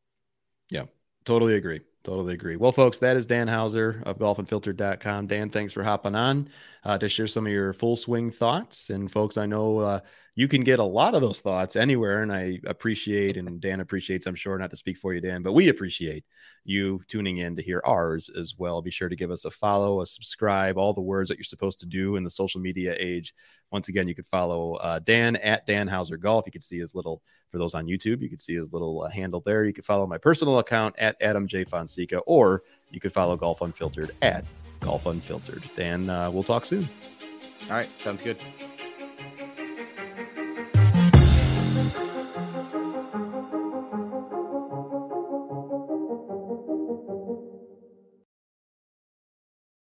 Yeah, totally agree. Totally agree. Well, folks, that is Dan Hauser of golfunfiltered.com. Dan, thanks for hopping on uh, to share some of your full swing thoughts. And, folks, I know uh, you can get a lot of those thoughts anywhere. And I appreciate, and Dan appreciates, I'm sure, not to speak for you, Dan, but we appreciate you tuning in to hear ours as well. Be sure to give us a follow, a subscribe, all the words that you're supposed to do in the social media age. Once again, you can follow uh, Dan at Dan Hauser Golf. You can see his little for those on YouTube, you can see his little uh, handle there. You can follow my personal account at Adam J. Fonseca, or you could follow Golf Unfiltered at Golf Unfiltered. Dan, uh, we'll talk soon. All right. Sounds good.